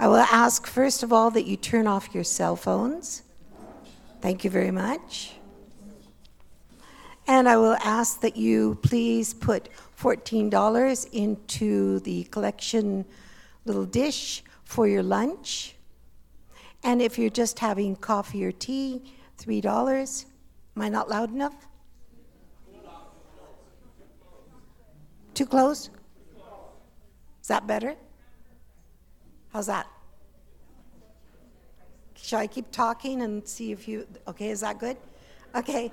I will ask, first of all, that you turn off your cell phones. Thank you very much. And I will ask that you please put $14 into the collection little dish for your lunch. And if you're just having coffee or tea, $3. Am I not loud enough? Too close? Is that better? How's that? Shall I keep talking and see if you, okay, is that good? Okay.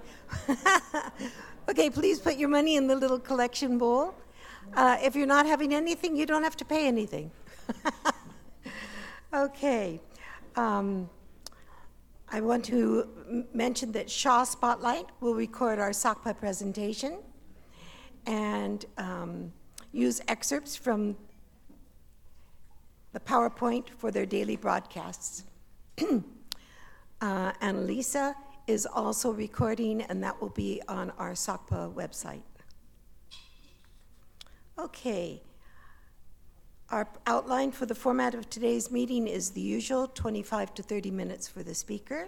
okay, please put your money in the little collection bowl. Uh, if you're not having anything, you don't have to pay anything. okay. Um, I want to m- mention that Shaw Spotlight will record our SACPA presentation and um, use excerpts from the PowerPoint for their daily broadcasts. uh, Annalisa is also recording, and that will be on our SACPA website. Okay. Our outline for the format of today's meeting is the usual 25 to 30 minutes for the speaker,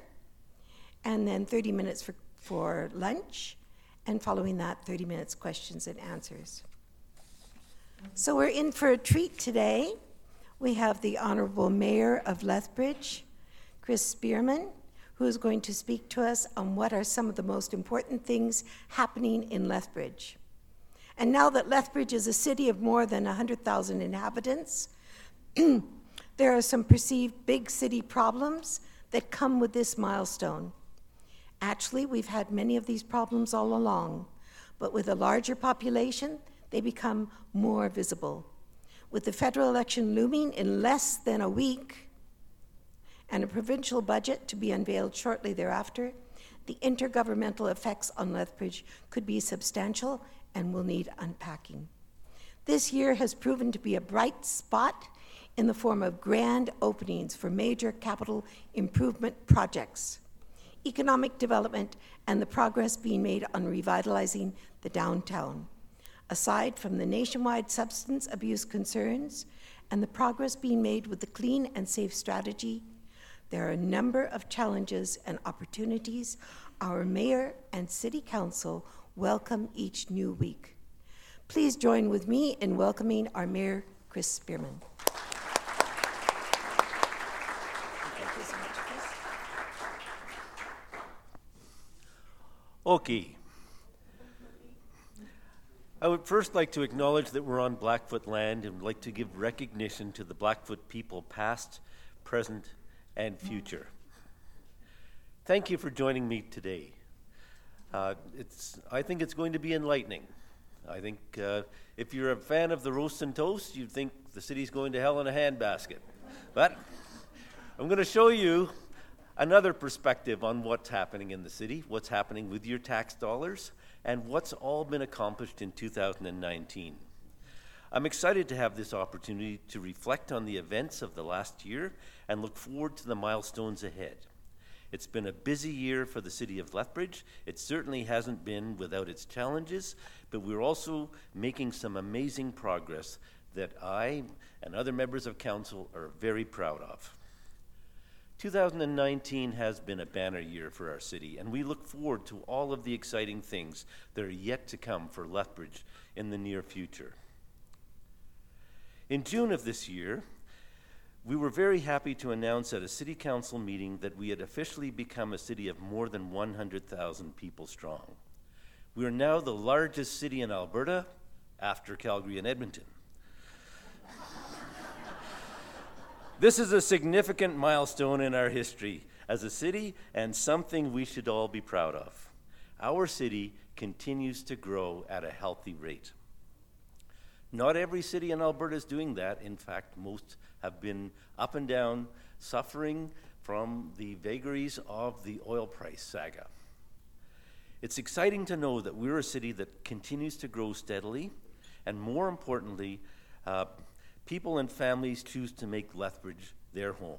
and then 30 minutes for, for lunch, and following that, 30 minutes questions and answers. So we're in for a treat today. We have the Honorable Mayor of Lethbridge, Chris Spearman, who is going to speak to us on what are some of the most important things happening in Lethbridge. And now that Lethbridge is a city of more than 100,000 inhabitants, there are some perceived big city problems that come with this milestone. Actually, we've had many of these problems all along, but with a larger population, they become more visible. With the federal election looming in less than a week and a provincial budget to be unveiled shortly thereafter, the intergovernmental effects on Lethbridge could be substantial and will need unpacking. This year has proven to be a bright spot in the form of grand openings for major capital improvement projects, economic development, and the progress being made on revitalizing the downtown. Aside from the nationwide substance abuse concerns and the progress being made with the clean and safe strategy, there are a number of challenges and opportunities our mayor and city council welcome each new week. Please join with me in welcoming our Mayor, Chris Spearman. Okay. I would first like to acknowledge that we're on Blackfoot land and would like to give recognition to the Blackfoot people, past, present, and future. Thank you for joining me today. Uh, it's, I think it's going to be enlightening. I think uh, if you're a fan of the roast and toast, you'd think the city's going to hell in a handbasket. But I'm going to show you another perspective on what's happening in the city, what's happening with your tax dollars, and what's all been accomplished in 2019. I'm excited to have this opportunity to reflect on the events of the last year and look forward to the milestones ahead. It's been a busy year for the city of Lethbridge. It certainly hasn't been without its challenges, but we're also making some amazing progress that I and other members of council are very proud of. 2019 has been a banner year for our city, and we look forward to all of the exciting things that are yet to come for Lethbridge in the near future. In June of this year, we were very happy to announce at a city council meeting that we had officially become a city of more than 100,000 people strong. We are now the largest city in Alberta after Calgary and Edmonton. This is a significant milestone in our history as a city and something we should all be proud of. Our city continues to grow at a healthy rate. Not every city in Alberta is doing that. In fact, most have been up and down, suffering from the vagaries of the oil price saga. It's exciting to know that we're a city that continues to grow steadily, and more importantly, uh, people and families choose to make Lethbridge their home.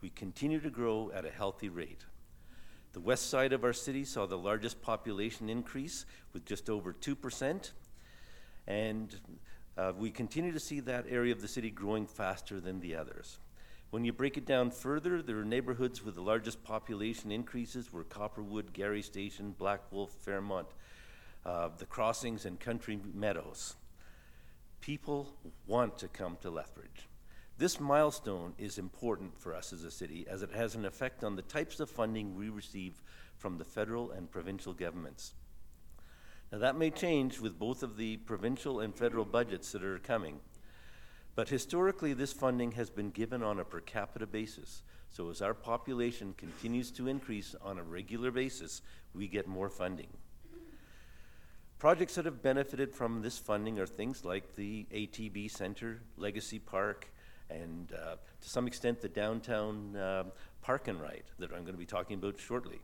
We continue to grow at a healthy rate. The west side of our city saw the largest population increase with just over 2%, and uh, we continue to see that area of the city growing faster than the others. When you break it down further, there are neighborhoods with the largest population increases were Copperwood, Garry Station, Black Wolf, Fairmont, uh, the crossings, and Country Meadows. People want to come to Lethbridge. This milestone is important for us as a city as it has an effect on the types of funding we receive from the federal and provincial governments. Now, that may change with both of the provincial and federal budgets that are coming. But historically, this funding has been given on a per capita basis. So as our population continues to increase on a regular basis, we get more funding. Projects that have benefited from this funding are things like the ATB Center, Legacy Park, and uh, to some extent the downtown uh, park and ride that I'm going to be talking about shortly.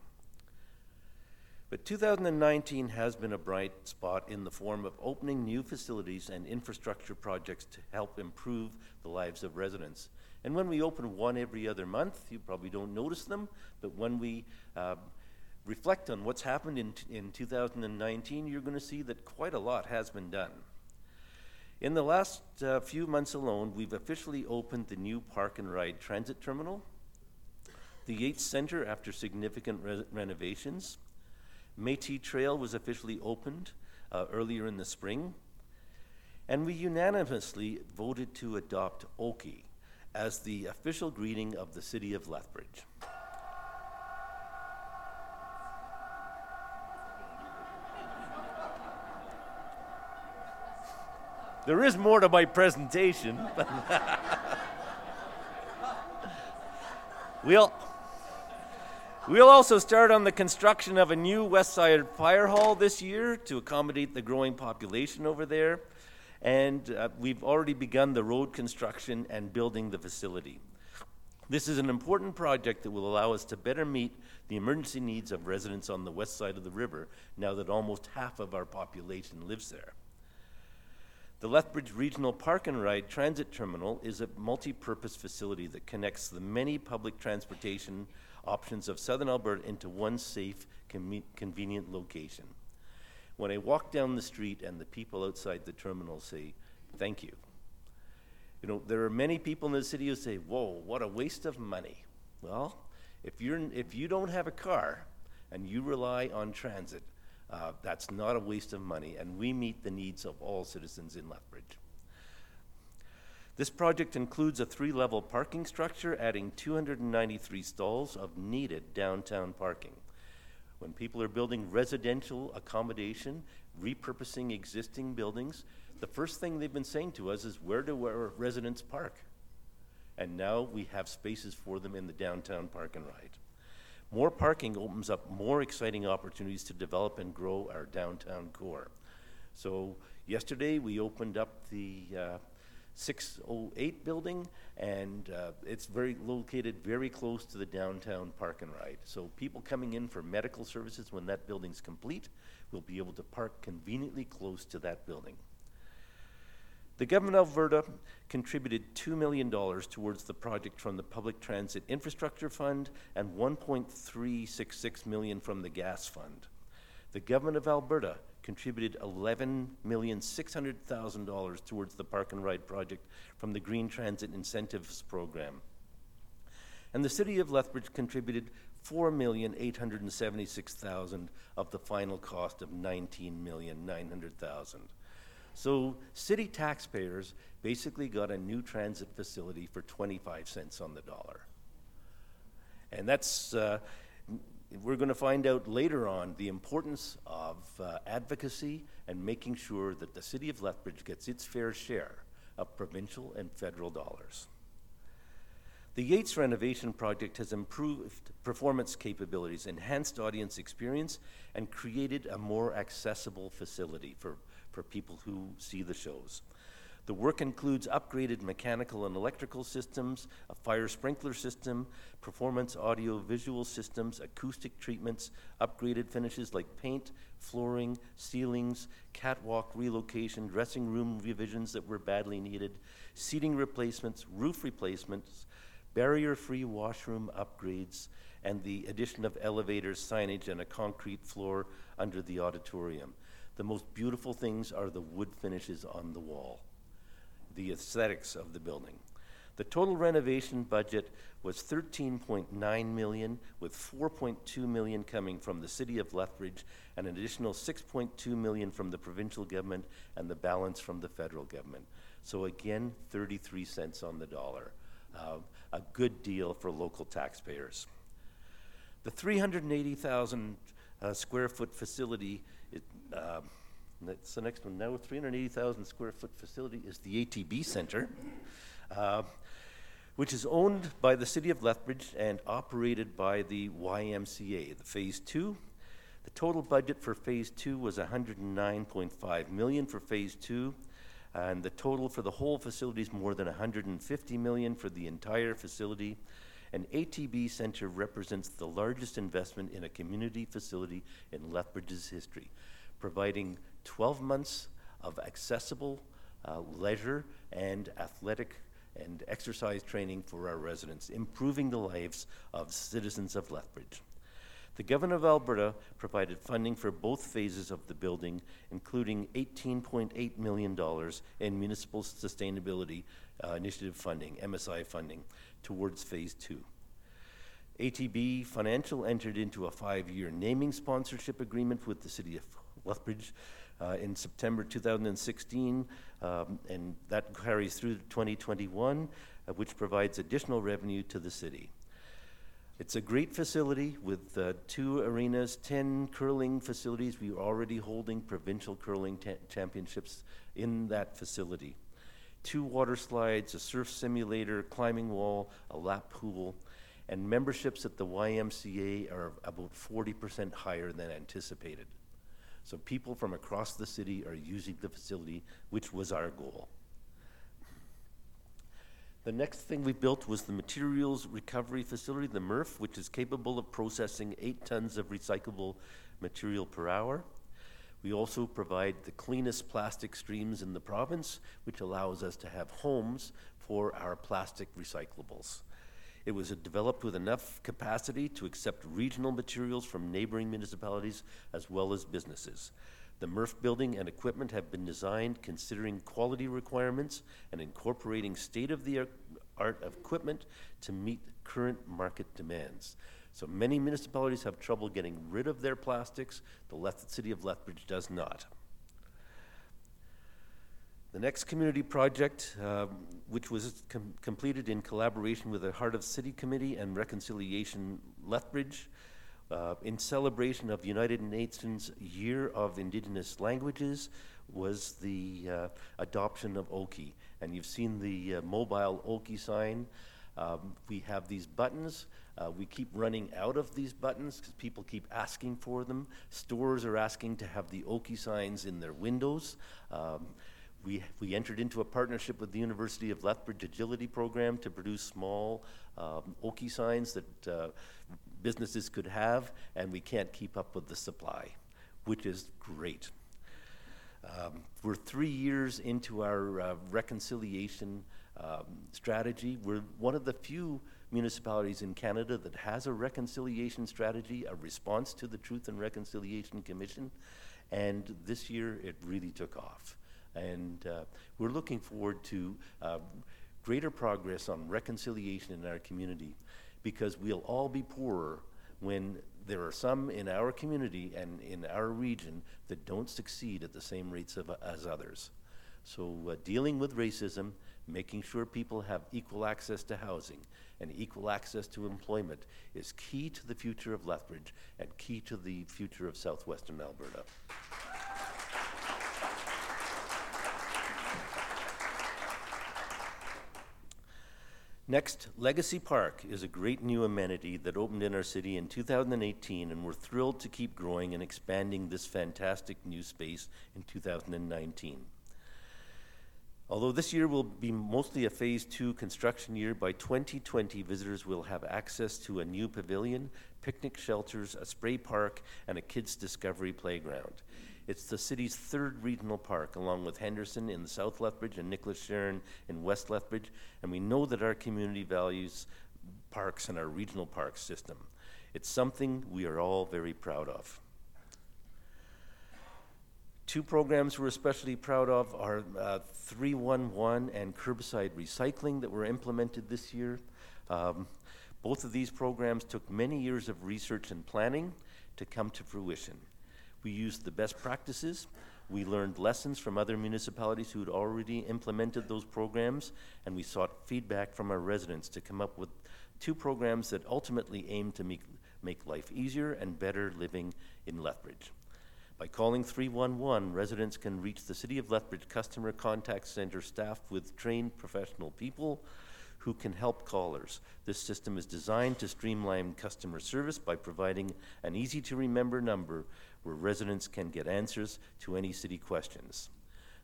But 2019 has been a bright spot in the form of opening new facilities and infrastructure projects to help improve the lives of residents. And when we open one every other month, you probably don't notice them, but when we uh, reflect on what's happened in, in 2019, you're going to see that quite a lot has been done. In the last uh, few months alone, we've officially opened the new Park and Ride Transit Terminal, the Yates Center after significant re- renovations, Métis Trail was officially opened uh, earlier in the spring, and we unanimously voted to adopt Oki as the official greeting of the city of Lethbridge. There is more to my presentation. we'll, We'll also start on the construction of a new West Side Fire Hall this year to accommodate the growing population over there. And uh, we've already begun the road construction and building the facility. This is an important project that will allow us to better meet the emergency needs of residents on the west side of the river now that almost half of our population lives there. The Lethbridge Regional Park and Ride Transit Terminal is a multi purpose facility that connects the many public transportation options of southern Alberta into one safe, com- convenient location. When I walk down the street and the people outside the terminal say, Thank you. You know, there are many people in the city who say, Whoa, what a waste of money. Well, if, you're, if you don't have a car and you rely on transit, uh, that's not a waste of money, and we meet the needs of all citizens in Lethbridge. This project includes a three level parking structure, adding 293 stalls of needed downtown parking. When people are building residential accommodation, repurposing existing buildings, the first thing they've been saying to us is, Where do our residents park? And now we have spaces for them in the downtown park and ride. More parking opens up more exciting opportunities to develop and grow our downtown core. So, yesterday we opened up the uh, 608 building, and uh, it's very located very close to the downtown park and ride. So people coming in for medical services when that building's complete will be able to park conveniently close to that building. The government of Alberta contributed $2 million towards the project from the Public Transit Infrastructure Fund and 1.366 million from the Gas Fund. The government of Alberta contributed $11,600,000 towards the Park and Ride project from the Green Transit Incentives Program. And the City of Lethbridge contributed 4,876,000 of the final cost of $19,900,000. So city taxpayers basically got a new transit facility for 25 cents on the dollar. And that's, uh, we're going to find out later on the importance of uh, advocacy and making sure that the city of Lethbridge gets its fair share of provincial and federal dollars. The Yates renovation project has improved performance capabilities, enhanced audience experience, and created a more accessible facility for, for people who see the shows. The work includes upgraded mechanical and electrical systems, a fire sprinkler system, performance audio visual systems, acoustic treatments, upgraded finishes like paint, flooring, ceilings, catwalk relocation, dressing room revisions that were badly needed, seating replacements, roof replacements, barrier free washroom upgrades, and the addition of elevators, signage, and a concrete floor under the auditorium. The most beautiful things are the wood finishes on the wall the aesthetics of the building. The total renovation budget was 13.9 million, with 4.2 million coming from the city of Lethbridge and an additional 6.2 million from the provincial government and the balance from the federal government. So again, 33 cents on the dollar. Uh, a good deal for local taxpayers. The 380,000 uh, square foot facility, it, uh, that's the next one now, 380,000 square foot facility is the ATB Center, uh, which is owned by the city of Lethbridge and operated by the YMCA. The phase two, the total budget for phase two was 109.5 million for phase two, and the total for the whole facility is more than 150 million for the entire facility. An ATB Center represents the largest investment in a community facility in Lethbridge's history, providing 12 months of accessible uh, leisure and athletic and exercise training for our residents, improving the lives of citizens of Lethbridge. The Government of Alberta provided funding for both phases of the building, including $18.8 million in Municipal Sustainability uh, Initiative funding, MSI funding, towards phase two. ATB Financial entered into a five year naming sponsorship agreement with the City of Lethbridge uh, in September 2016, um, and that carries through 2021, uh, which provides additional revenue to the city. It's a great facility with uh, two arenas, 10 curling facilities. We are already holding provincial curling ta- championships in that facility two water slides, a surf simulator, climbing wall, a lap pool, and memberships at the YMCA are about 40% higher than anticipated. So people from across the city are using the facility, which was our goal. The next thing we built was the Materials Recovery Facility, the MRF, which is capable of processing eight tons of recyclable material per hour. We also provide the cleanest plastic streams in the province, which allows us to have homes for our plastic recyclables. It was developed with enough capacity to accept regional materials from neighboring municipalities as well as businesses. The MRF building and equipment have been designed considering quality requirements and incorporating state of the art equipment to meet current market demands. So many municipalities have trouble getting rid of their plastics. The city of Lethbridge does not. The next community project, um, which was com- completed in collaboration with the Heart of City Committee and Reconciliation Lethbridge, uh, in celebration of the United Nations Year of Indigenous Languages, was the uh, adoption of Oki. And you've seen the uh, mobile Oki sign. Um, we have these buttons uh, we keep running out of these buttons because people keep asking for them. Stores are asking to have the Oki signs in their windows. Um, we, we entered into a partnership with the University of Lethbridge Agility Program to produce small um, Oki signs that uh, businesses could have, and we can't keep up with the supply, which is great. Um, we're three years into our uh, reconciliation um, strategy. We're one of the few municipalities in Canada that has a reconciliation strategy, a response to the Truth and Reconciliation Commission, and this year it really took off. And uh, we're looking forward to uh, greater progress on reconciliation in our community because we'll all be poorer when there are some in our community and in our region that don't succeed at the same rates of, as others. So, uh, dealing with racism, making sure people have equal access to housing, and equal access to employment is key to the future of Lethbridge and key to the future of southwestern Alberta. Next, Legacy Park is a great new amenity that opened in our city in 2018, and we're thrilled to keep growing and expanding this fantastic new space in 2019. Although this year will be mostly a phase two construction year, by 2020 visitors will have access to a new pavilion, picnic shelters, a spray park, and a kids' discovery playground. It's the city's third regional park, along with Henderson in South Lethbridge and Nicholas Sheran in West Lethbridge, and we know that our community values parks and our regional park system. It's something we are all very proud of. Two programs we're especially proud of are uh, 311 and curbside recycling that were implemented this year. Um, both of these programs took many years of research and planning to come to fruition. We used the best practices. We learned lessons from other municipalities who had already implemented those programs, and we sought feedback from our residents to come up with two programs that ultimately aim to make, make life easier and better living in Lethbridge. By calling 311, residents can reach the City of Lethbridge Customer Contact Center staffed with trained professional people who can help callers. This system is designed to streamline customer service by providing an easy to remember number where residents can get answers to any city questions.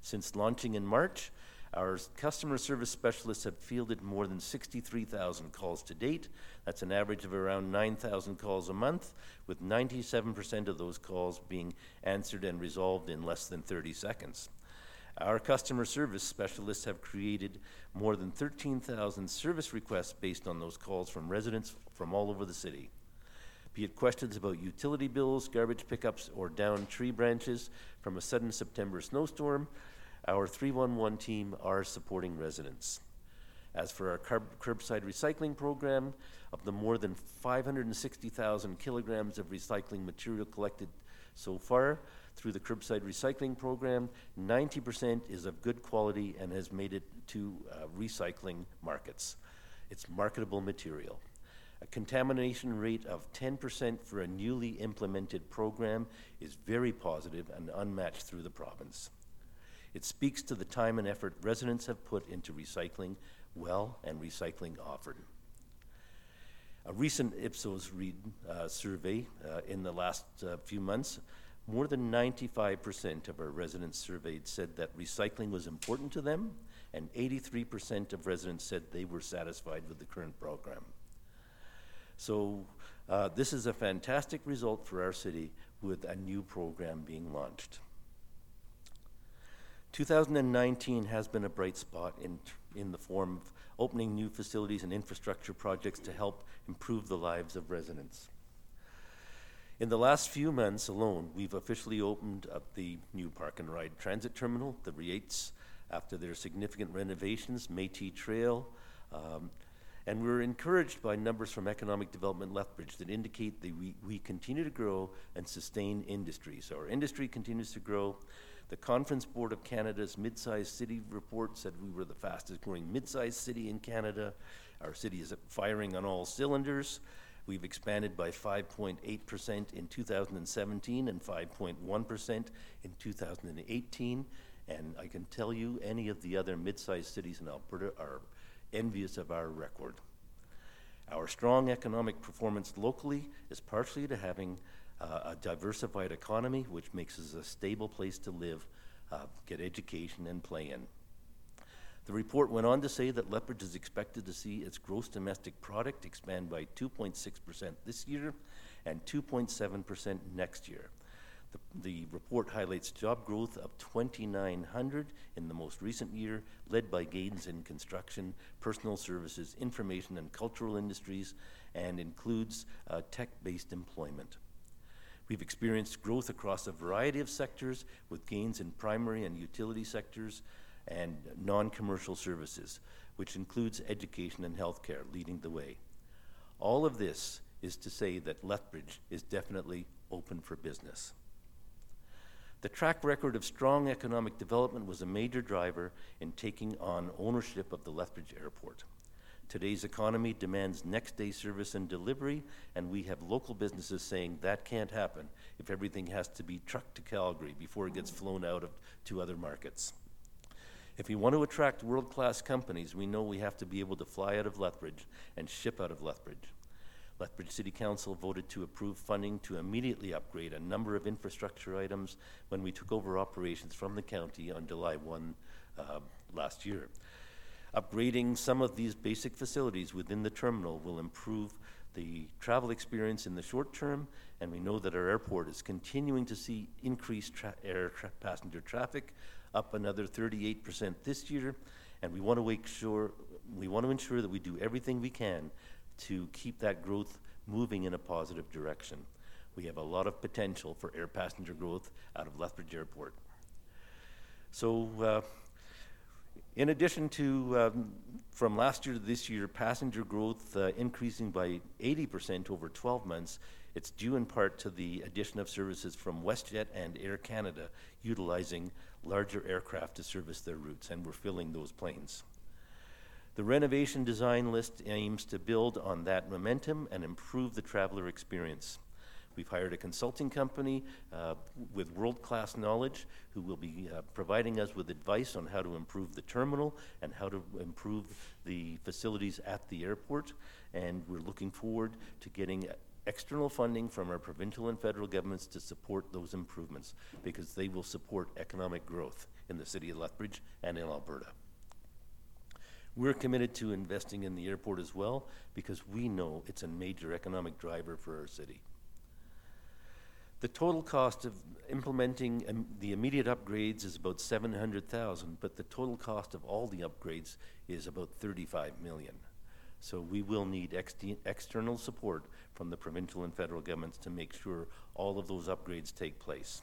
Since launching in March, our customer service specialists have fielded more than 63,000 calls to date. That's an average of around 9,000 calls a month, with 97% of those calls being answered and resolved in less than 30 seconds. Our customer service specialists have created more than 13,000 service requests based on those calls from residents from all over the city. Be it questions about utility bills, garbage pickups, or downed tree branches from a sudden September snowstorm, our 311 team are supporting residents. As for our curb- curbside recycling program, of the more than 560,000 kilograms of recycling material collected so far through the curbside recycling program, 90% is of good quality and has made it to uh, recycling markets. It's marketable material. A contamination rate of 10% for a newly implemented program is very positive and unmatched through the province. It speaks to the time and effort residents have put into recycling well and recycling offered. A recent Ipsos read, uh, survey uh, in the last uh, few months, more than 95% of our residents surveyed said that recycling was important to them, and 83% of residents said they were satisfied with the current program. So, uh, this is a fantastic result for our city with a new program being launched. 2019 has been a bright spot in, in the form of opening new facilities and infrastructure projects to help improve the lives of residents. In the last few months alone, we've officially opened up the new Park and Ride Transit Terminal, the Rietz, after their significant renovations, Métis Trail, um, and we're encouraged by numbers from Economic Development Lethbridge that indicate that we, we continue to grow and sustain industry. So our industry continues to grow, the Conference Board of Canada's mid-sized city report said we were the fastest growing mid-sized city in Canada. Our city is firing on all cylinders. We've expanded by 5.8% in 2017 and 5.1% in 2018. And I can tell you, any of the other mid-sized cities in Alberta are envious of our record. Our strong economic performance locally is partially to having uh, a diversified economy, which makes us a stable place to live, uh, get education, and play in. The report went on to say that Lethbridge is expected to see its gross domestic product expand by 2.6% this year and 2.7% next year. The, the, report highlights job growth of 2,900 in the most recent year, led by gains in construction, personal services, information and cultural industries, and includes uh, tech based employment. We've experienced growth across a variety of sectors with gains in primary and utility sectors and non commercial services, which includes education and healthcare leading the way. All of this is to say that Lethbridge is definitely open for business. The track record of strong economic development was a major driver in taking on ownership of the Lethbridge Airport. Today's economy demands next day service and delivery, and we have local businesses saying that can't happen if everything has to be trucked to Calgary before it gets flown out of, to other markets. If we want to attract world class companies, we know we have to be able to fly out of Lethbridge and ship out of Lethbridge. Lethbridge City Council voted to approve funding to immediately upgrade a number of infrastructure items when we took over operations from the county on July 1 uh, last year. Upgrading some of these basic facilities within the terminal will improve the travel experience in the short term, and we know that our airport is continuing to see increased tra- air tra- passenger traffic, up another 38% this year, and we want to make sure we want to ensure that we do everything we can to keep that growth moving in a positive direction. We have a lot of potential for air passenger growth out of Lethbridge Airport. So, uh, in addition to um, from last year to this year, passenger growth uh, increasing by 80% over 12 months, it's due in part to the addition of services from WestJet and Air Canada utilizing larger aircraft to service their routes, and we're filling those planes. The renovation design list aims to build on that momentum and improve the traveler experience. We've hired a consulting company uh, with world class knowledge who will be uh, providing us with advice on how to improve the terminal and how to improve the facilities at the airport. And we're looking forward to getting external funding from our provincial and federal governments to support those improvements because they will support economic growth in the city of Lethbridge and in Alberta. We're committed to investing in the airport as well because we know it's a major economic driver for our city. The total cost of implementing um, the immediate upgrades is about 700,000, but the total cost of all the upgrades is about 35 million. So we will need ex external support from the provincial and federal governments to make sure all of those upgrades take place.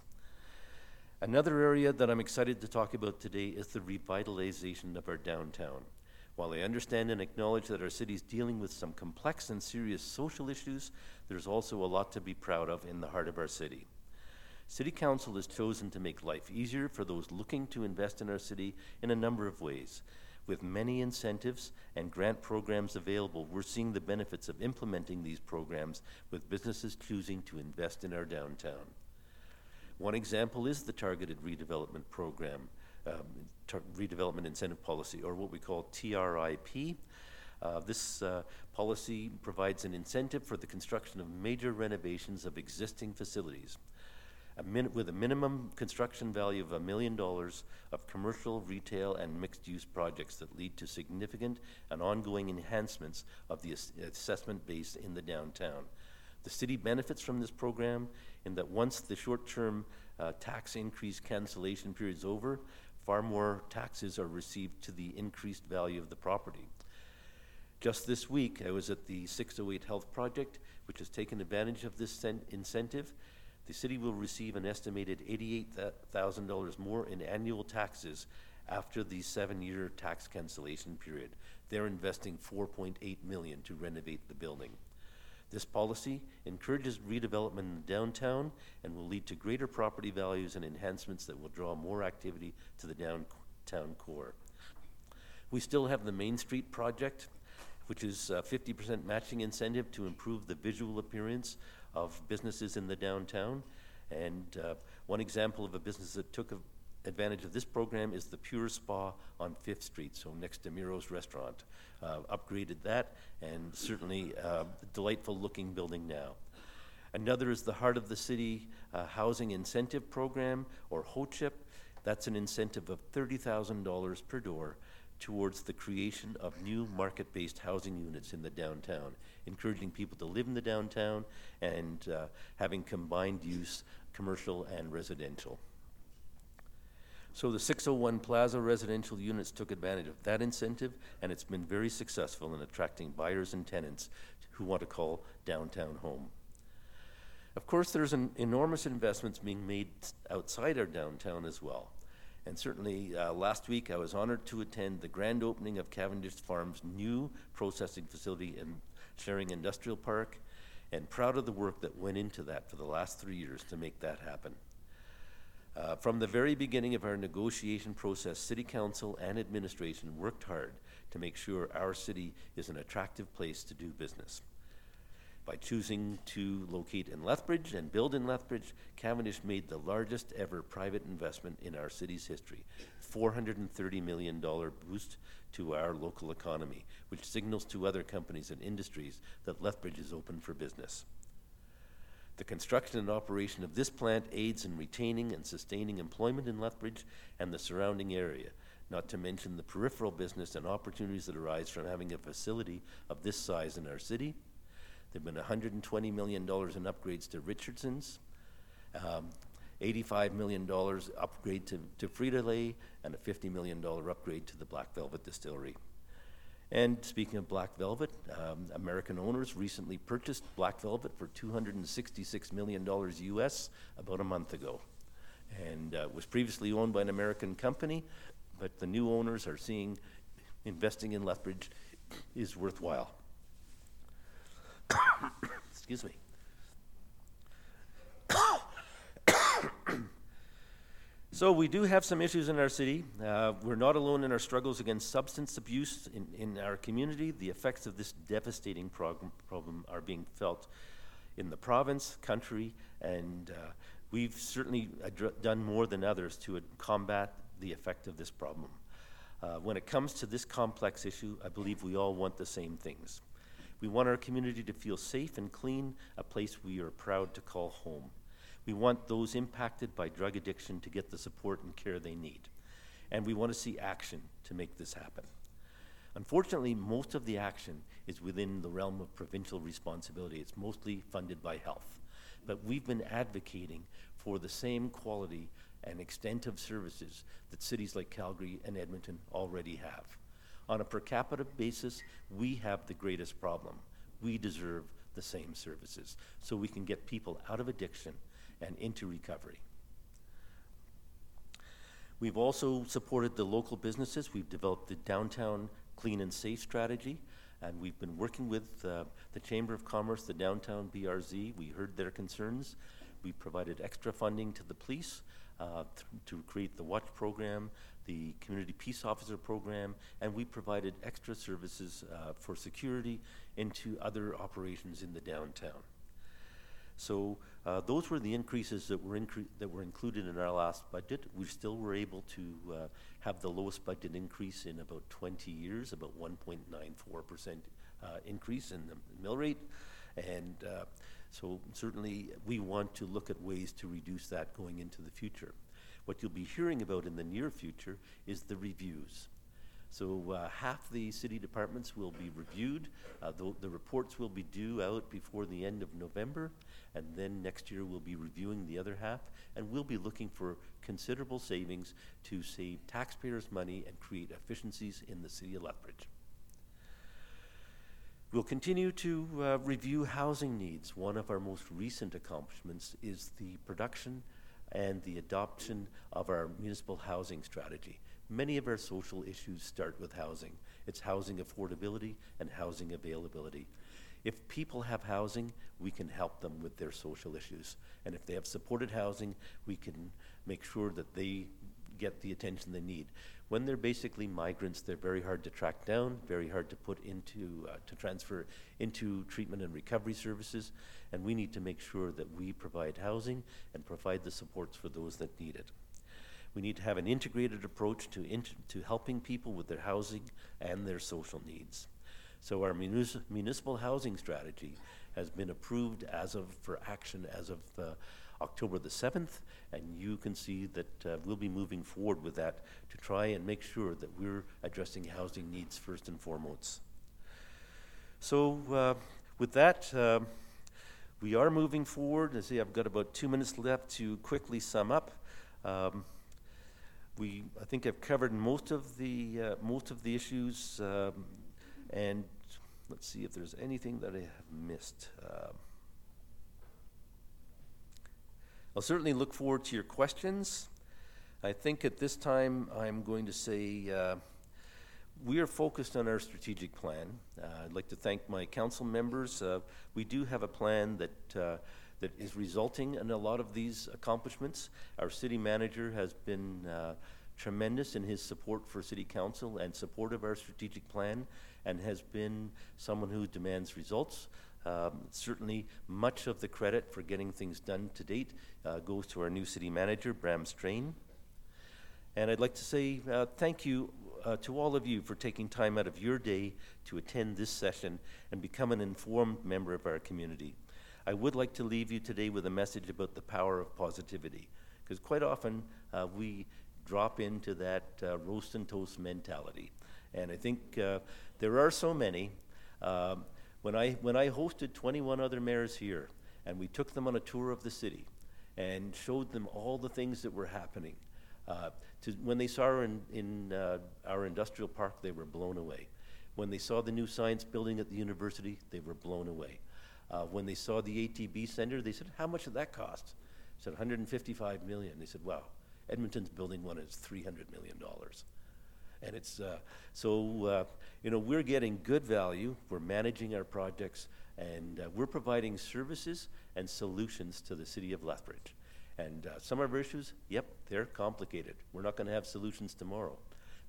Another area that I'm excited to talk about today is the revitalization of our downtown. While I understand and acknowledge that our city is dealing with some complex and serious social issues, there's also a lot to be proud of in the heart of our city. City Council has chosen to make life easier for those looking to invest in our city in a number of ways. With many incentives and grant programs available, we're seeing the benefits of implementing these programs with businesses choosing to invest in our downtown. One example is the Targeted Redevelopment Program, um, redevelopment incentive policy, or what we call TRIP. Uh, this uh, policy provides an incentive for the construction of major renovations of existing facilities. A min- with a minimum construction value of a million dollars of commercial, retail, and mixed use projects that lead to significant and ongoing enhancements of the ass- assessment base in the downtown. The city benefits from this program in that once the short term uh, tax increase cancellation period is over, far more taxes are received to the increased value of the property. Just this week, I was at the 608 Health Project, which has taken advantage of this incentive. The city will receive an estimated $88,000 more in annual taxes after the seven-year tax cancellation period. They're investing 4.8 million to renovate the building. This policy encourages redevelopment in the downtown and will lead to greater property values and enhancements that will draw more activity to the downtown core. We still have the Main Street project, which is a 50% matching incentive to improve the visual appearance of businesses in the downtown. And uh, one example of a business that took a advantage of this program is the Pure Spa on Fifth Street, so next to Miro's Restaurant. Uh, upgraded that, and certainly uh, delightful looking building now. Another is the Heart of the City uh, Housing Incentive Program, or HOCHIP. That's an incentive of $30,000 per door towards the creation of new market based housing units in the downtown, encouraging people to live in the downtown and uh, having combined use commercial and residential. So the 601 Plaza residential units took advantage of that incentive, and it's been very successful in attracting buyers and tenants who want to call downtown home. Of course, there's an enormous investments being made outside our downtown as well. And certainly uh, last week I was honored to attend the grand opening of Cavendish Farm's new processing facility in Sherring Industrial Park and proud of the work that went into that for the last three years to make that happen. Uh, from the very beginning of our negotiation process, City Council and administration worked hard to make sure our city is an attractive place to do business. By choosing to locate in Lethbridge and build in Lethbridge, Cavendish made the largest ever private investment in our city's history $430 million boost to our local economy, which signals to other companies and industries that Lethbridge is open for business. The construction and operation of this plant aids in retaining and sustaining employment in Lethbridge and the surrounding area, not to mention the peripheral business and opportunities that arise from having a facility of this size in our city. There have been $120 million in upgrades to Richardson's, um, $85 million upgrade to, to Frito-Lay, and a $50 million upgrade to the Black Velvet Distillery. And speaking of Black Velvet, um, American owners recently purchased Black Velvet for $266 million US about a month ago. and uh, was previously owned by an American company, but the new owners are seeing investing in Lethbridge is worthwhile. Excuse me. So we do have some issues in our city. Uh, we're not alone in our struggles against substance abuse in, in our community. The effects of this devastating prog- problem are being felt in the province, country, and uh, we've certainly done more than others to uh, combat the effect of this problem. Uh, when it comes to this complex issue, I believe we all want the same things. We want our community to feel safe and clean, a place we are proud to call home. We want those impacted by drug addiction to get the support and care they need. And we want to see action to make this happen. Unfortunately, most of the action is within the realm of provincial responsibility. It's mostly funded by health. But we've been advocating for the same quality and extent of services that cities like Calgary and Edmonton already have. On a per capita basis, we have the greatest problem. We deserve the same services so we can get people out of addiction and into recovery. We've also supported the local businesses. We've developed the downtown clean and safe strategy, and we've been working with uh, the Chamber of Commerce, the downtown BRZ. We heard their concerns. We provided extra funding to the police uh, to create the Watch program, the Community Peace Officer program, and we provided extra services uh, for security into other operations in the downtown. So uh, those were the increases that were, incre- that were included in our last budget. We still were able to uh, have the lowest budget increase in about 20 years, about 1.94% uh, increase in the mill rate. And uh, so certainly we want to look at ways to reduce that going into the future. What you'll be hearing about in the near future is the reviews. So uh, half the city departments will be reviewed. Uh, the, the reports will be due out before the end of November, and then next year we'll be reviewing the other half, and we'll be looking for considerable savings to save taxpayers' money and create efficiencies in the city of Lethbridge. We'll continue to uh, review housing needs. One of our most recent accomplishments is the production and the adoption of our municipal housing strategy. Many of our social issues start with housing. It's housing affordability and housing availability. If people have housing, we can help them with their social issues. And if they have supported housing, we can make sure that they get the attention they need. When they're basically migrants, they're very hard to track down, very hard to put into, uh, to transfer into treatment and recovery services, and we need to make sure that we provide housing and provide the supports for those that need it. We need to have an integrated approach to, to helping people with their housing and their social needs. So our munis- municipal housing strategy has been approved as of, for action as of uh, October the 7th, and you can see that uh, we'll be moving forward with that to try and make sure that we're addressing housing needs first and foremost. So uh, with that, um, we are moving forward. I see I've got about two minutes left to quickly sum up. Um, we, I think I've covered most of the, uh, most of the issues, um, and let's see if there's anything that I have missed. Um, I'll certainly look forward to your questions. I think at this time I'm going to say uh, we are focused on our strategic plan. Uh, I'd like to thank my council members. Uh, we do have a plan that uh, that is resulting in a lot of these accomplishments. Our city manager has been uh, tremendous in his support for city council and support of our strategic plan and has been someone who demands results. Um, certainly, much of the credit for getting things done to date uh, goes to our new city manager, Bram Strain. And I'd like to say uh, thank you uh, to all of you for taking time out of your day to attend this session and become an informed member of our community. I would like to leave you today with a message about the power of positivity, because quite often uh, we drop into that uh, roast and toast mentality. And I think uh, there are so many. Um, when, I, when I hosted 21 other mayors here, and we took them on a tour of the city and showed them all the things that were happening, uh, to, when they saw in, in uh, our industrial park, they were blown away. When they saw the new science building at the university, they were blown away. Uh, when they saw the ATB center, they said, How much did that cost? I said, 155 million. They said, wow, Edmonton's building one is 300 million dollars. And it's, uh, so, uh, you know, we're getting good value, we're managing our projects, and uh, we're providing services and solutions to the city of Lethbridge. And uh, some of our issues, yep, they're complicated. We're not going to have solutions tomorrow.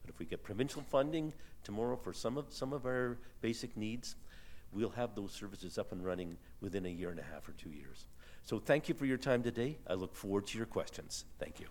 But if we get provincial funding tomorrow for some of, some of our basic needs, we'll have those services up and running within a year and a half or two years. So thank you for your time today. I look forward to your questions. Thank you.